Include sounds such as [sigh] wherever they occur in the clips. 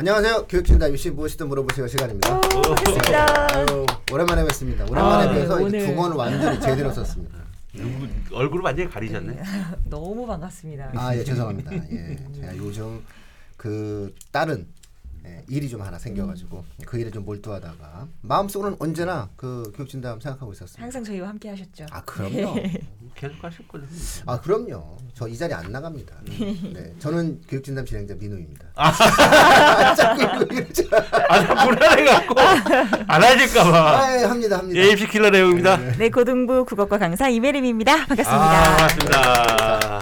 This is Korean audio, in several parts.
안녕하세요. 교육진다 유씨 무엇이든 물어보세요 시간입니다. 오, 반갑습니다. 아유, 오랜만에 뵙습니다. 오랜만에 아, 뵈서 네, 오늘. 두 번을 완전히 제대로 썼습니다. 누구 얼굴을 완전히 가리셨네. [laughs] 너무 반갑습니다. 아, 예, 죄송합니다. 예, 제가 요즘 그 다른 예, 일이 좀 하나 생겨가지고 그 일에 좀 몰두하다가 마음속으로는 언제나 그 교육진담 생각하고 있었습니다. 항상 저희와 함께 하셨죠. 아, 그럼요. 계속 하실 거죠. 아, 그럼요. 저 이 자리 안 나갑니다. 네, 저는 교육진담 진행자 민우입니다. 자꾸 이거 이러죠. 아, [laughs] 불안해갖고 안 하실까봐. 아, 예, 합니다, 합니다. AMC 킬러 내용입니다. 네, 고등부 국어과 강사 이메림입니다. 아, 반갑습니다. 반갑습니다.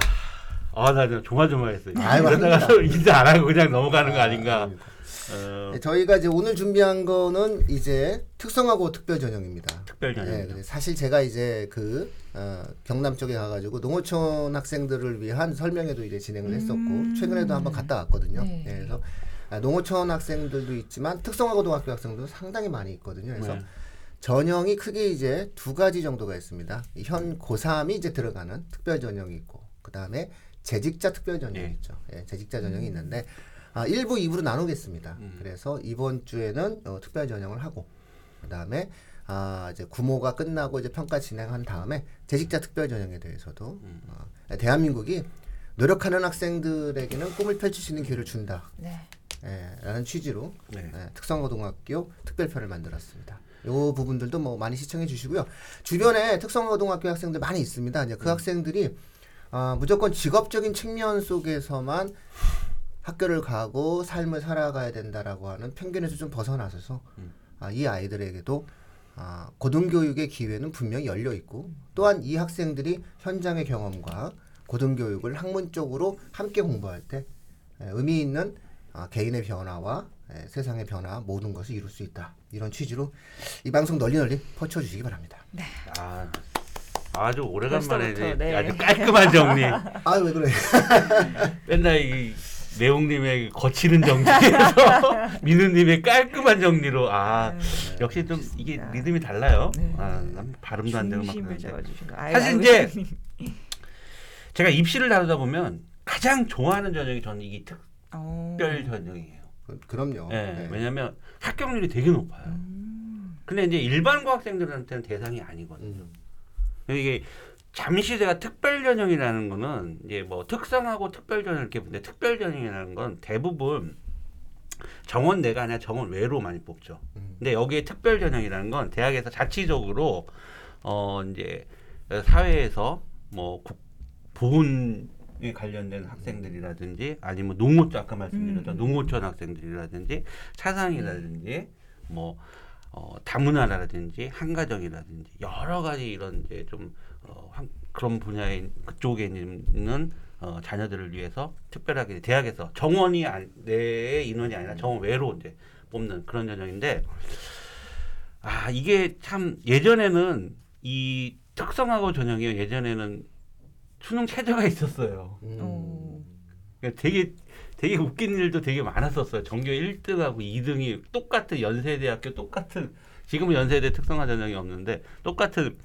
아, 나 진짜 조마조마했어요. 아유, 이러다가 아닙니다. 인사 안 하고 그냥 넘어가는 거 아닌가. 아닙니다. 어, 네, 저희가 이제 오늘 준비한 거는 이제 특성하고 특별 전형입니다. 특별 전형. 네, 근데 사실 제가 이제 그 어, 경남 쪽에 가가지고 농어촌 학생들을 위한 설명회도 이제 진행을 했었고 음. 최근에도 한번 갔다 왔거든요. 네. 네, 그래서 아, 농어촌 학생들도 있지만 특성화 고등학교 학생도 상당히 많이 있거든요. 그래서 네. 전형이 크게 이제 두 가지 정도가 있습니다. 이현 고3이 이제 들어가는 특별 전형이 있고 그 다음에 재직자 특별 전형이 예. 있죠. 예, 재직자 전형이 있는데 아, 1부, 2부로 나누겠습니다. 음. 그래서 이번 주에는 어, 특별 전형을 하고 그 다음에 아, 이제 구모가 끝나고 이제 평가 진행한 다음에 재직자 특별 전형에 대해서도 음. 어, 대한민국이 노력하는 학생들에게는 꿈을 펼칠 수 있는 기회를 준다. 네. 예, 라는 취지로 네. 예, 특성고등학교 특별편을 만들었습니다. 요 부분들도 뭐 많이 시청해 주시고요. 주변에 특성고등학교 학생들 많이 있습니다. 이제 그 학생들이 아, 무조건 직업적인 측면 속에서만 학교를 가고 삶을 살아가야 된다라고 하는 편견에서 좀 벗어나서서 음. 아, 이 아이들에게도 아, 고등교육의 기회는 분명히 열려 있고 또한 이 학생들이 현장의 경험과 고등교육을 학문적으로 함께 공부할 때 예, 의미 있는 아, 개인의 변화와 예, 세상의 변화 모든 것을 이룰 수 있다 이런 취지로 이 방송 널리 널리 퍼쳐주시기 바랍니다. 아, 아주 오래간만에 네. 아주 깔끔한 정리. [laughs] 아 왜 그래? [laughs] 맨날 이 내용님의 거치는 정리에서 [laughs] 민우님의 깔끔한 정리로 아 네. 역시 좀 이게. 리듬이 달라요. 네. 아, 난 발음도 안 되고 막. 아유, 사실 이제. 제가 입시를 다루다 보면 가장 좋아하는 전형이 저는 이게 어. 특별 전형이에요. 그, 그럼요. 예, 네. 왜냐하면 합격률이 되게 높아요. 음. 근데 이제 일반 고 학생들한테는 대상이 아니거든요. 음. 이게 잠시 제가 특별 전형이라는 거는 이제 뭐 특성하고 특별 전형 이렇게 보는데 특별 전형이라는 건 대부분 정원 내가 아니라 정원 외로 많이 뽑죠. 음. 근데 여기에 특별 전형이라는 건 대학에서 자치적으로 어 이제 사회에서 뭐 국- 보훈에 관련된 학생들이라든지 아니면 농어촌 아까 말씀드렸던 음. 농어촌 학생들이라든지 차상이라든지 뭐 어, 다문화라든지 한가정이라든지 여러 가지 이런 이제 좀 어, 한, 그런 분야에 그쪽에 있는 어, 자녀들을 위해서 특별하게 대학에서 정원이 안, 내의 인원이 아니라 정원 외로 이제 뽑는 그런 전형인데 아 이게 참 예전에는 이 특성하고 전형이 예전에는 수능 최저가 있었어요. 음. 어. 그러니까 되게 되게 웃긴 일도 되게 많았었어요. 전교 1등하고 2등이 똑같은 연세대학교 똑같은 지금은 연세대 특성화 전형이 없는데 똑같은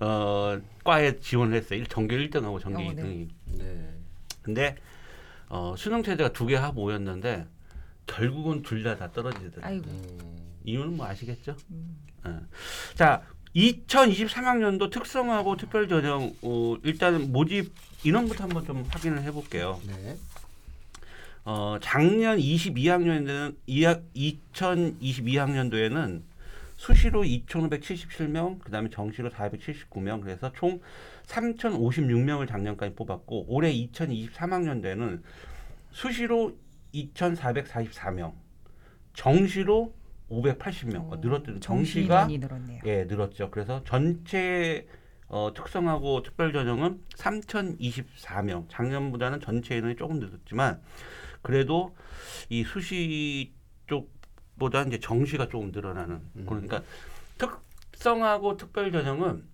어 과에 지원을 했어요. 일- 전교 1등하고 전교 어, 네. 2등이. 네. 근데 어 수능 최저가 두개 합오였는데 결국은 둘 다 다 떨어지더라고요. 아이고. 음. 이유는 뭐 아시겠죠? 음. 예. 자, 2023학년도 특성하고 특별 전형 어, 일단은 모집 인원부터 한번 좀 확인을 해볼게요. 네. 어, 작년 22학년에는 2022학년도에는 수시로 2,577명, 그다음에 정시로 479명, 그래서 총 3,056명을 작년까지 뽑았고 올해 2023학년도에는 수시로 2,444명, 정시로 580명, 어, 정시 정시가. 예, 늘었죠. 그래서 전체 어, 특성하고 특별 전형은 3,024명. 작년보다는 전체 인원이 조금 늘었지만 그래도 이 수시 쪽 보다 이제 정시가 조금 늘어나는 음. 그러니까 특성하고 특별 전형은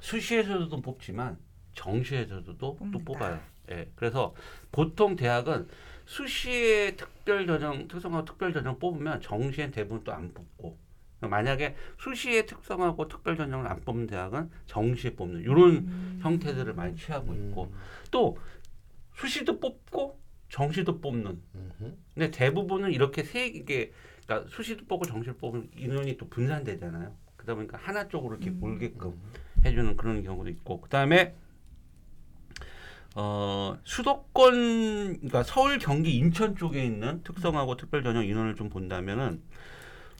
수시에서도 뽑지만 정시에서도 또 뽑는다. 뽑아요. 예. 그래서 보통 대학은 수시에 특별 전형, 특성하고 특별 전형 뽑으면 정시엔 대부분 또 안 뽑고 만약에 수시에 특성하고 특별 전형을 안 뽑는 대학은 정시에 뽑는 이런 음. 형태들을 많이 취하고 음. 있고 또 수시도 뽑고 정시도 뽑는. 음흠. 근데 대부분은 이렇게 세 이게 그러니까 수시도 뽑고 정시를 뽑으면 인원이 또 분산되잖아요. 그러다 보니까 하나 쪽으로 이렇게 음. 몰게끔 해주는 그런 경우도 있고 그 다음에 어 수도권 그러니까 서울 경기 인천 쪽에 있는 특성하고 특별 전형 인원을 좀 본다면은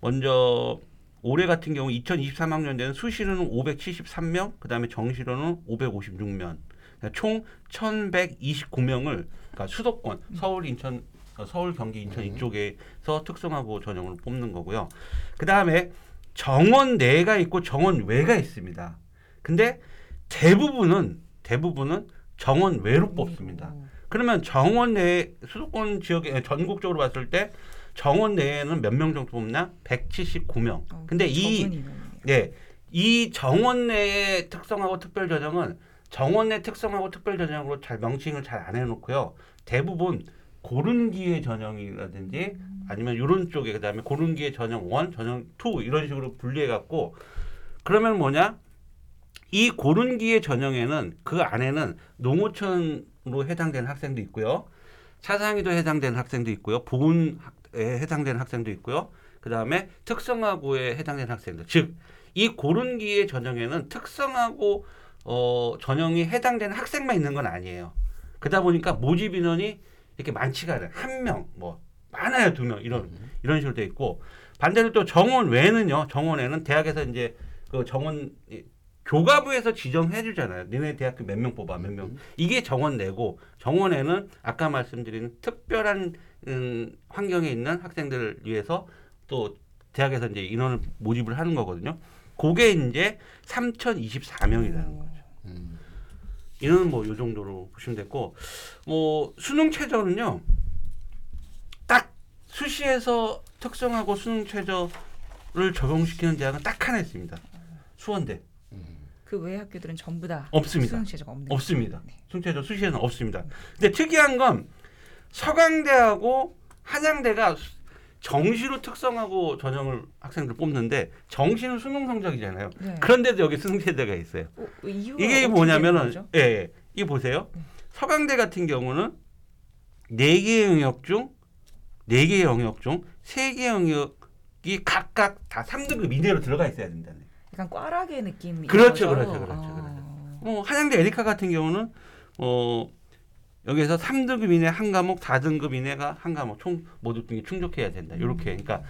먼저 올해 같은 경우 2023학년대는 수시로는 573명 그다음에 정시로는 556명 그러니까 총 1129명을 그러니까 수도권 서울 인천 어, 서울 경기 인천 음. 이쪽에서 특성하고 전형을 뽑는 거고요. 그 다음에 정원 내가 있고 정원 외가 있습니다. 근데 대부분은 대부분은 정원 외로 뽑습니다. 그러면 정원 내 수도권 지역에 전국적으로 봤을 때 정원 내에는 몇 명 정도 뽑나? 179명. 어, 근데 이. 네. 이 정원 내의 특성하고 특별 전형은 정원 내 특성하고 특별 전형으로 잘 명칭을 잘 안 해놓고요. 대부분 고른기의 전형이라든지 아니면 이런 쪽에 그다음에 고른기의 전형 1, 전형 2 이런 식으로 분리해 갖고 그러면 뭐냐? 이 고른기의 전형에는 그 안에는 농어촌으로 해당되는 학생도 있고요. 차상위도 해당되는 학생도 있고요. 보훈에 해당되는 학생도 있고요. 그다음에 특성화고에 해당되는 학생들. 즉, 이 고른기의 전형에는 특성화고 어, 전형이 해당되는 학생만 있는 건 아니에요. 그러다 보니까 모집 인원이 이렇게 많지가 않아요. 한 명, 뭐 많아요, 두 명 이런 이런 식으로 돼 있고 반대로 또 정원 외는요. 정원에는 대학에서 이제 그 정원 이- 교과부에서 지정해 주잖아요. 너네 대학교 몇 명 뽑아, 몇 명. 이게 정원 내고 정원에는 아까 말씀드린 특별한 음, 환경에 있는 학생들을 위해서 또 대학에서 이제 인원을 모집을 하는 거거든요. 그게 이제 3,024명이라는 거죠. 음. 이는 뭐요 정도로 보시면 됐고 뭐 수능 최저는요 딱 수시에서 특성하고 수능 최저를 적용시키는 대학은 딱 하나 있습니다 수원대 그외 학교들은 전부 다 없습니다. 수능 제도가 없는 없습니다. 네. 수능 최저 수시에는 없습니다 근데 특이한 건 서강대하고 한양대가 수- 정시로 특성하고 전형을 학생들 뽑는데 정시는 수능 성적이잖아요 네. 그런데도 여기 수능 최저가 있어요 어, 이유가 이게 뭐냐면은? 예, 예. 이 보세요. 네. 서강대 같은 경우는 네 개 영역 중 네 개 영역 중 세 개 영역이 각각 다 3등급 이내로 들어가 있어야 된다네. 약간 꽈락의 느낌이 그렇죠, 거죠? 그렇죠, 그렇죠, 아. 뭐 한양대 에리카 같은 경우는 어 여기서 3등급 이내 한 과목, 4등급 이내가 한 과목 총 모두 등이 충족해야 된다. 이렇게. 그러니까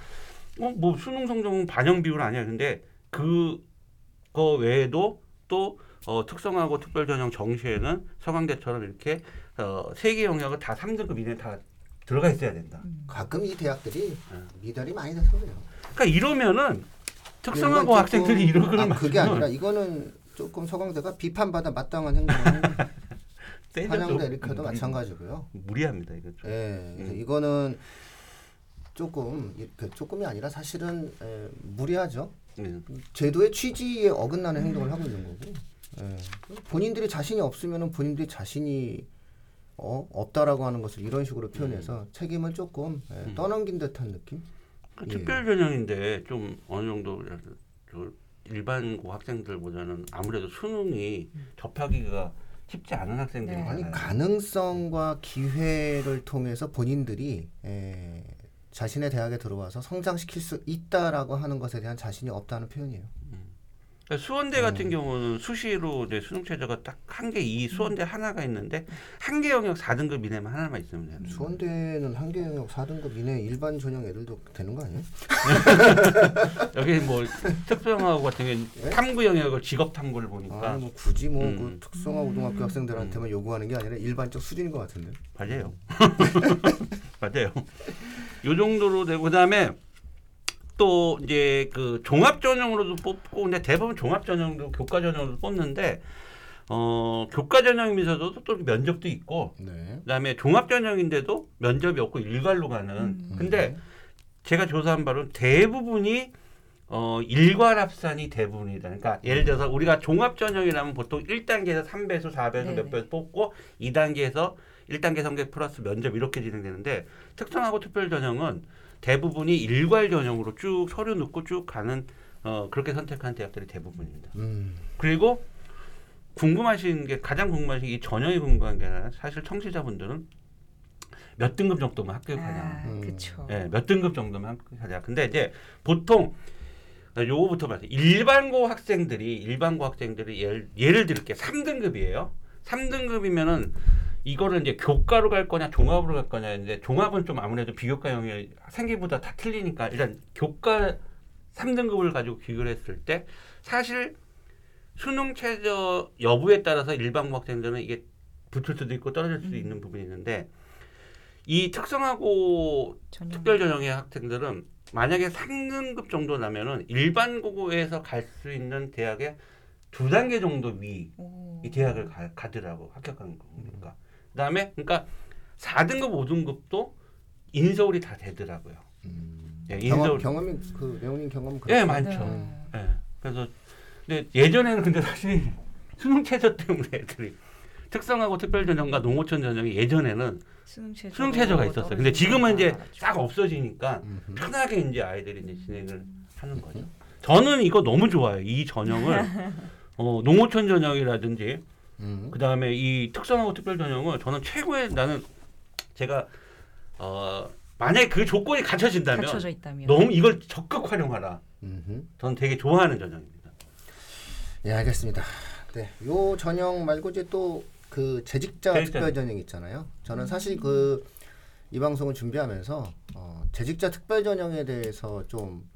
어, 뭐 수능 성적은 반영 비율 아니야. 근데 그거 외에도 또 어, 특성하고 특별 전형 정시에는 서강대처럼 이렇게 어, 세개 영역을 다 3등급 이내 다 들어가 있어야 된다. 음. 가끔 이 대학들이 네. 미달이 많이 돼서 그래요. 그러니까 이러면은 특성하고 이건 조금- 학생들이 거를 아, 그게 아니라 이거는 조금 서강대가 비판받아 마땅한 행동을 [laughs] 한양대 좀. 에리카도 음, 마찬가지고요. 무리합니다 이거 좀. 예, 음. 이거는 조금 이- 그 조금이 아니라 사실은 에, 무리하죠. 음. 제도의 취지에 어긋나는 행동을 하고 있는 거고. 예. 본인들이 자신이 없으면은 본인들이 자신이 어, 없다라고 하는 것을 이런 식으로 표현해서 책임을 조금 예, 음. 떠넘긴 듯한 느낌. 그 예. 특별 전형인데 좀 어느 정도 저 일반고 학생들보다는 아무래도 수능이 접하기가 쉽지 않은 학생들이 네. 아니. 가능성과 기회를 통해서 본인들이 에, 자신의 대학에 들어와서 성장시킬 수 있다라고 하는 것에 대한 자신이 없다는 표현이에요. 그러니까 수원대 음. 같은 경우는 수시로 내 수능 최저가 딱 한 개 이 수원대 하나가 있는데 한 개 영역 4등급 이내만 하나만 있으면 돼요. 수원대는 한 개 영역 4등급 이내 일반 전형 애들도 되는 거 아니에요? [laughs] 여기 뭐 특성화고 같은 경우는 예? 탐구 영역을 직업 탐구를 보니까 아니 뭐 굳이 뭐그 음. 특성화 고등학교 학생들한테만 요구하는 게 아니라 일반적 수준인 것 같은데. 맞아요. [laughs] 맞아요. 요 정도로 되고 그다음에 또 이제 그 종합 전형으로도 뽑고 근데 대부분 종합 전형도 교과 전형으로 뽑는데 어 교과 전형이면서도 또 면접도 있고 네. 그다음에 종합 전형인데도 면접이 없고 일괄로 가는 음. 근데 제가 조사한 바로는 대부분이 어 일괄 합산이 대부분이다. 그러니까 예를 들어서 우리가 종합 전형이라면 보통 1단계에서 3배수, 4배수 네네. 몇 배수 뽑고 2단계에서 1단계 성적 플러스 면접 이렇게 진행되는데 특성하고 특별 전형은 대부분이 일괄 전형으로 쭉 서류 넣고 쭉 가는 어 그렇게 선택한 대학들이 대부분입니다. 음. 그리고 궁금하신 게 가장 궁금하신 게 이 전형이 궁금한 게 아니라 사실 청취자분들은 몇 등급 정도면 합격하냐. 아, 음. 그쵸. 예, 몇 등급 정도면 합격하냐. 근데 이제 보통 요거부터 말해. 일반고 학생들이 일반고 학생들이 예를, 예를 들게 3등급이에요. 3등급이면은 이거를 이제 교과로 갈 거냐 종합으로 갈 거냐 이제 종합은 좀 아무래도 비교과형이 생기보다 다 틀리니까 일단 교과 3등급을 가지고 비교를 했을 때 사실 수능 최저 여부에 따라서 일반고 학생들은 이게 붙을 수도 있고 떨어질 수도 음. 있는 부분이 있는데 이 특성화고 전형. 특별 전형의 학생들은 만약에 3등급 정도 나면은 일반고에서 갈 수 있는 대학의 두 단계 정도 위이 오. 대학을 가, 가더라고 합격하는 거니까. 그다음에 그러니까 4등급, 5등급도 인서울이 다 되더라고요. 음. 예, 경험 인서울. 경험이 그 레오님 경험 예, 그렇죠? 많죠. 네. 예. 그래서 근데 예전에는 근데 사실 수능 최저 때문에 애들이 특성하고 특별 전형과 농어촌 전형이 예전에는 수능 체조 수능 최저가 있었어요. 근데 지금은 이제 싹 없어지니까 음흠. 편하게 이제 아이들이 이제 진행을 하는 거죠. 저는 이거 너무 좋아요. 이 전형을 [laughs] 어, 농어촌 전형이라든지 음. 그 다음에 이 특성하고 특별 전형을 저는 최고의 나는 제가 어, 만약에 그 조건이 갖춰진다면 갖춰져 있다면. 너무 이걸 적극 활용하라. 음흠. 저는 되게 좋아하는 전형입니다. 예, 알겠습니다. 네, 요 전형 말고 이제 또 그 재직자 재직자. 특별 전형 있잖아요. 저는 사실 그 이 방송을 준비하면서 어, 재직자 특별 전형에 대해서 좀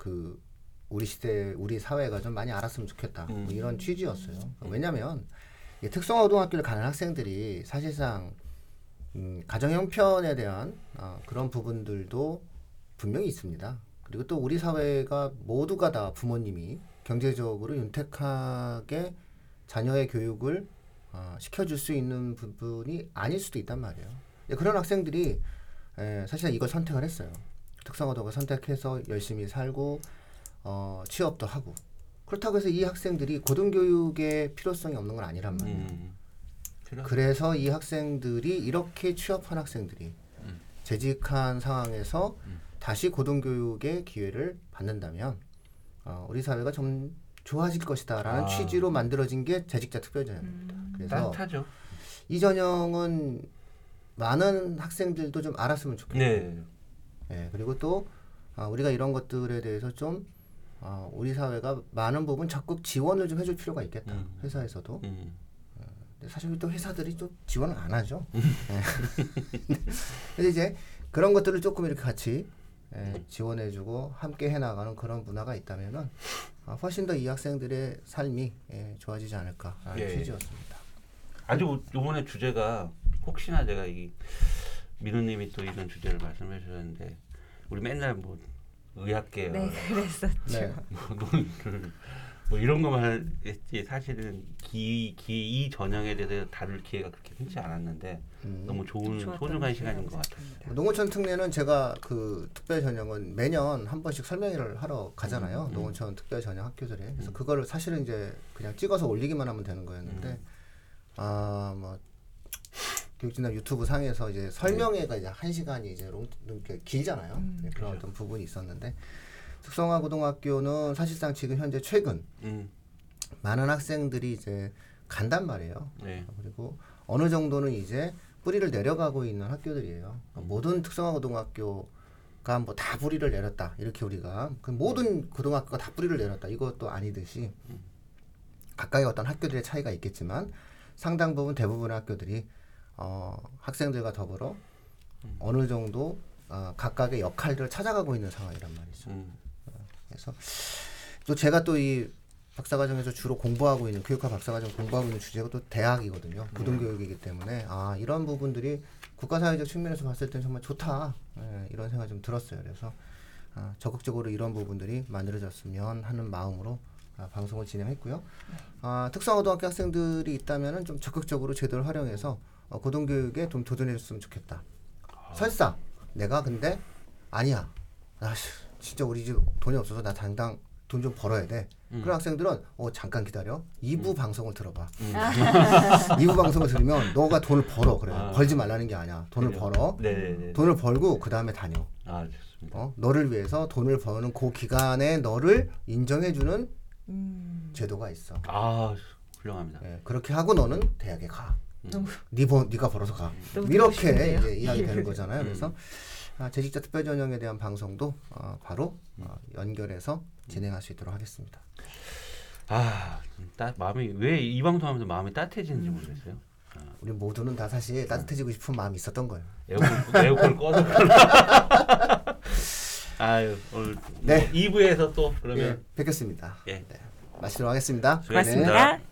그 우리 시대 우리 사회가 좀 많이 알았으면 좋겠다 뭐 음. 이런 취지였어요. 왜냐하면 이 특성화고등학교를 가는 학생들이 사실상 음, 가정 형편에 대한 어, 그런 부분들도 분명히 있습니다. 그리고 또 우리 사회가 모두가 다 부모님이 경제적으로 윤택하게 자녀의 교육을 어, 시켜줄 수 있는 부분이 아닐 수도 있단 말이에요. 근데 그런 학생들이 에, 사실 이걸 선택을 했어요. 특성화도가 선택해서 열심히 살고 어, 취업도 하고 그렇다고 해서 이 학생들이 고등교육의 필요성이 없는 건 아니란 말이에요. 음. 그래? 그래서 이 학생들이 이렇게 취업한 학생들이 음. 재직한 상황에서 음. 다시 고등교육의 기회를 받는다면 어, 우리 사회가 좀 좋아질 것이다라는 아. 취지로 만들어진 게 재직자 특별전형. 음. 그래서 따뜻하죠. 이 전형은 많은 학생들도 좀 알았으면 좋겠어요. 네. 예, 그리고 또 아, 우리가 이런 것들에 대해서 좀 아, 우리 사회가 많은 부분 적극 지원을 좀 해줄 필요가 있겠다. 음. 회사에서도. 음. 근데 사실 또 회사들이 또 지원을 안 하죠. 예. [laughs] 근데 이제 그런 것들을 조금 이렇게 같이 예, 지원해주고 함께 해나가는 그런 문화가 있다면은 아, 훨씬 더 이 학생들의 삶이 예, 좋아지지 않을까라는 예. 취지였습니다. 아주 요번에 주제가 혹시나 제가 이 민우님이 또 이런 주제를 말씀해 주셨는데 우리 맨날 뭐 의학계열 네, 그랬었죠. 네. 뭐 논술 뭐 이런 것만 했지 사실은 기기이 전형에 대해서 다룰 기회가 그렇게 흔치 않았는데 음. 너무 좋은 소중한 시간인 것 같아요. 생각합니다. 농어촌 특례는 제가 그 특별 전형은 매년 한 번씩 설명회를 하러 가잖아요. 음. 농어촌 특별 전형 학교들에. 그래서 그거를 사실은 이제 그냥 찍어서 올리기만 하면 되는 거였는데 음. 아뭐 교육진단 유튜브 상에서 이제 설명회가 이제 한 시간이 이제 롱, 이렇게 길잖아요. 음. 네, 그런 그죠. 어떤 부분이 있었는데 특성화 고등학교는 사실상 지금 현재 최근 음, 많은 학생들이 이제 간단 말이에요. 네. 그리고 어느 정도는 이제 뿌리를 내려가고 있는 학교들이에요. 모든 특성화 고등학교가 뭐 다 뿌리를 내렸다 이렇게 우리가 그 모든 고등학교가 다 뿌리를 내렸다 이것도 아니듯이 음. 각각의 어떤 학교들의 차이가 있겠지만 상당 부분 대부분의 학교들이 어, 학생들과 더불어 음. 어느 정도 어, 각각의 역할들을 찾아가고 있는 상황이란 말이죠. 음, 그래서 또 제가 또 이 박사과정에서 주로 공부하고 있는 교육학 박사과정 공부하고 있는 주제가 또 대학이거든요. 고등교육이기 때문에 아 이런 부분들이 국가사회적 측면에서 봤을 때는 정말 좋다 예, 이런 생각이 좀 들었어요. 그래서 아, 적극적으로 이런 부분들이 만들어졌으면 하는 마음으로 아, 방송을 진행했고요. 아, 특성고등학교 학생들이 있다면은 좀 적극적으로 제도를 활용해서 어, 고등교육에 좀 도전해줬으면 좋겠다. 설사 내가 근데 아니야. 아씨 진짜 우리 집 돈이 없어서 나 당장 돈 좀 벌어야 돼. 음. 그런 학생들은 어 잠깐 기다려. 2부 방송을 들어봐. 음. [laughs] 2부 방송을 들으면 너가 돈을 벌어 그래. 아. 벌지 말라는 게 아니야. 돈을 그래요? 벌어. 네네네. 돈을 벌고 그 다음에 다녀. 아 좋습니다. 어 너를 위해서 돈을 버는 그 기간에 너를 인정해주는 음. 제도가 있어. 아 훌륭합니다. 예, 그렇게 하고 너는 대학에 가. 너무 네 번, 네가 벌어서 가. 이렇게. 이제 이야기 되는 예. 거잖아요. 음. 그래서 아, 재직자 특별 전형에 대한 방송도 어, 바로 어, 연결해서 진행할 수 있도록 하겠습니다. 아, 따, 마음이 왜 이 방송하면서 마음이 따뜻해지는지 음. 모르겠어요. 우리 모두는 다 사실 따뜻해지고 싶은 마음이 있었던 거예요. 에어컨 [laughs] 에어컨 꺼서. 아유 오늘 네. 네. 2부에서 또 그러면 예, 뵙겠습니다. 예. 네, 마치도록 하겠습니다. 수고하셨습니다. 고맙습니다.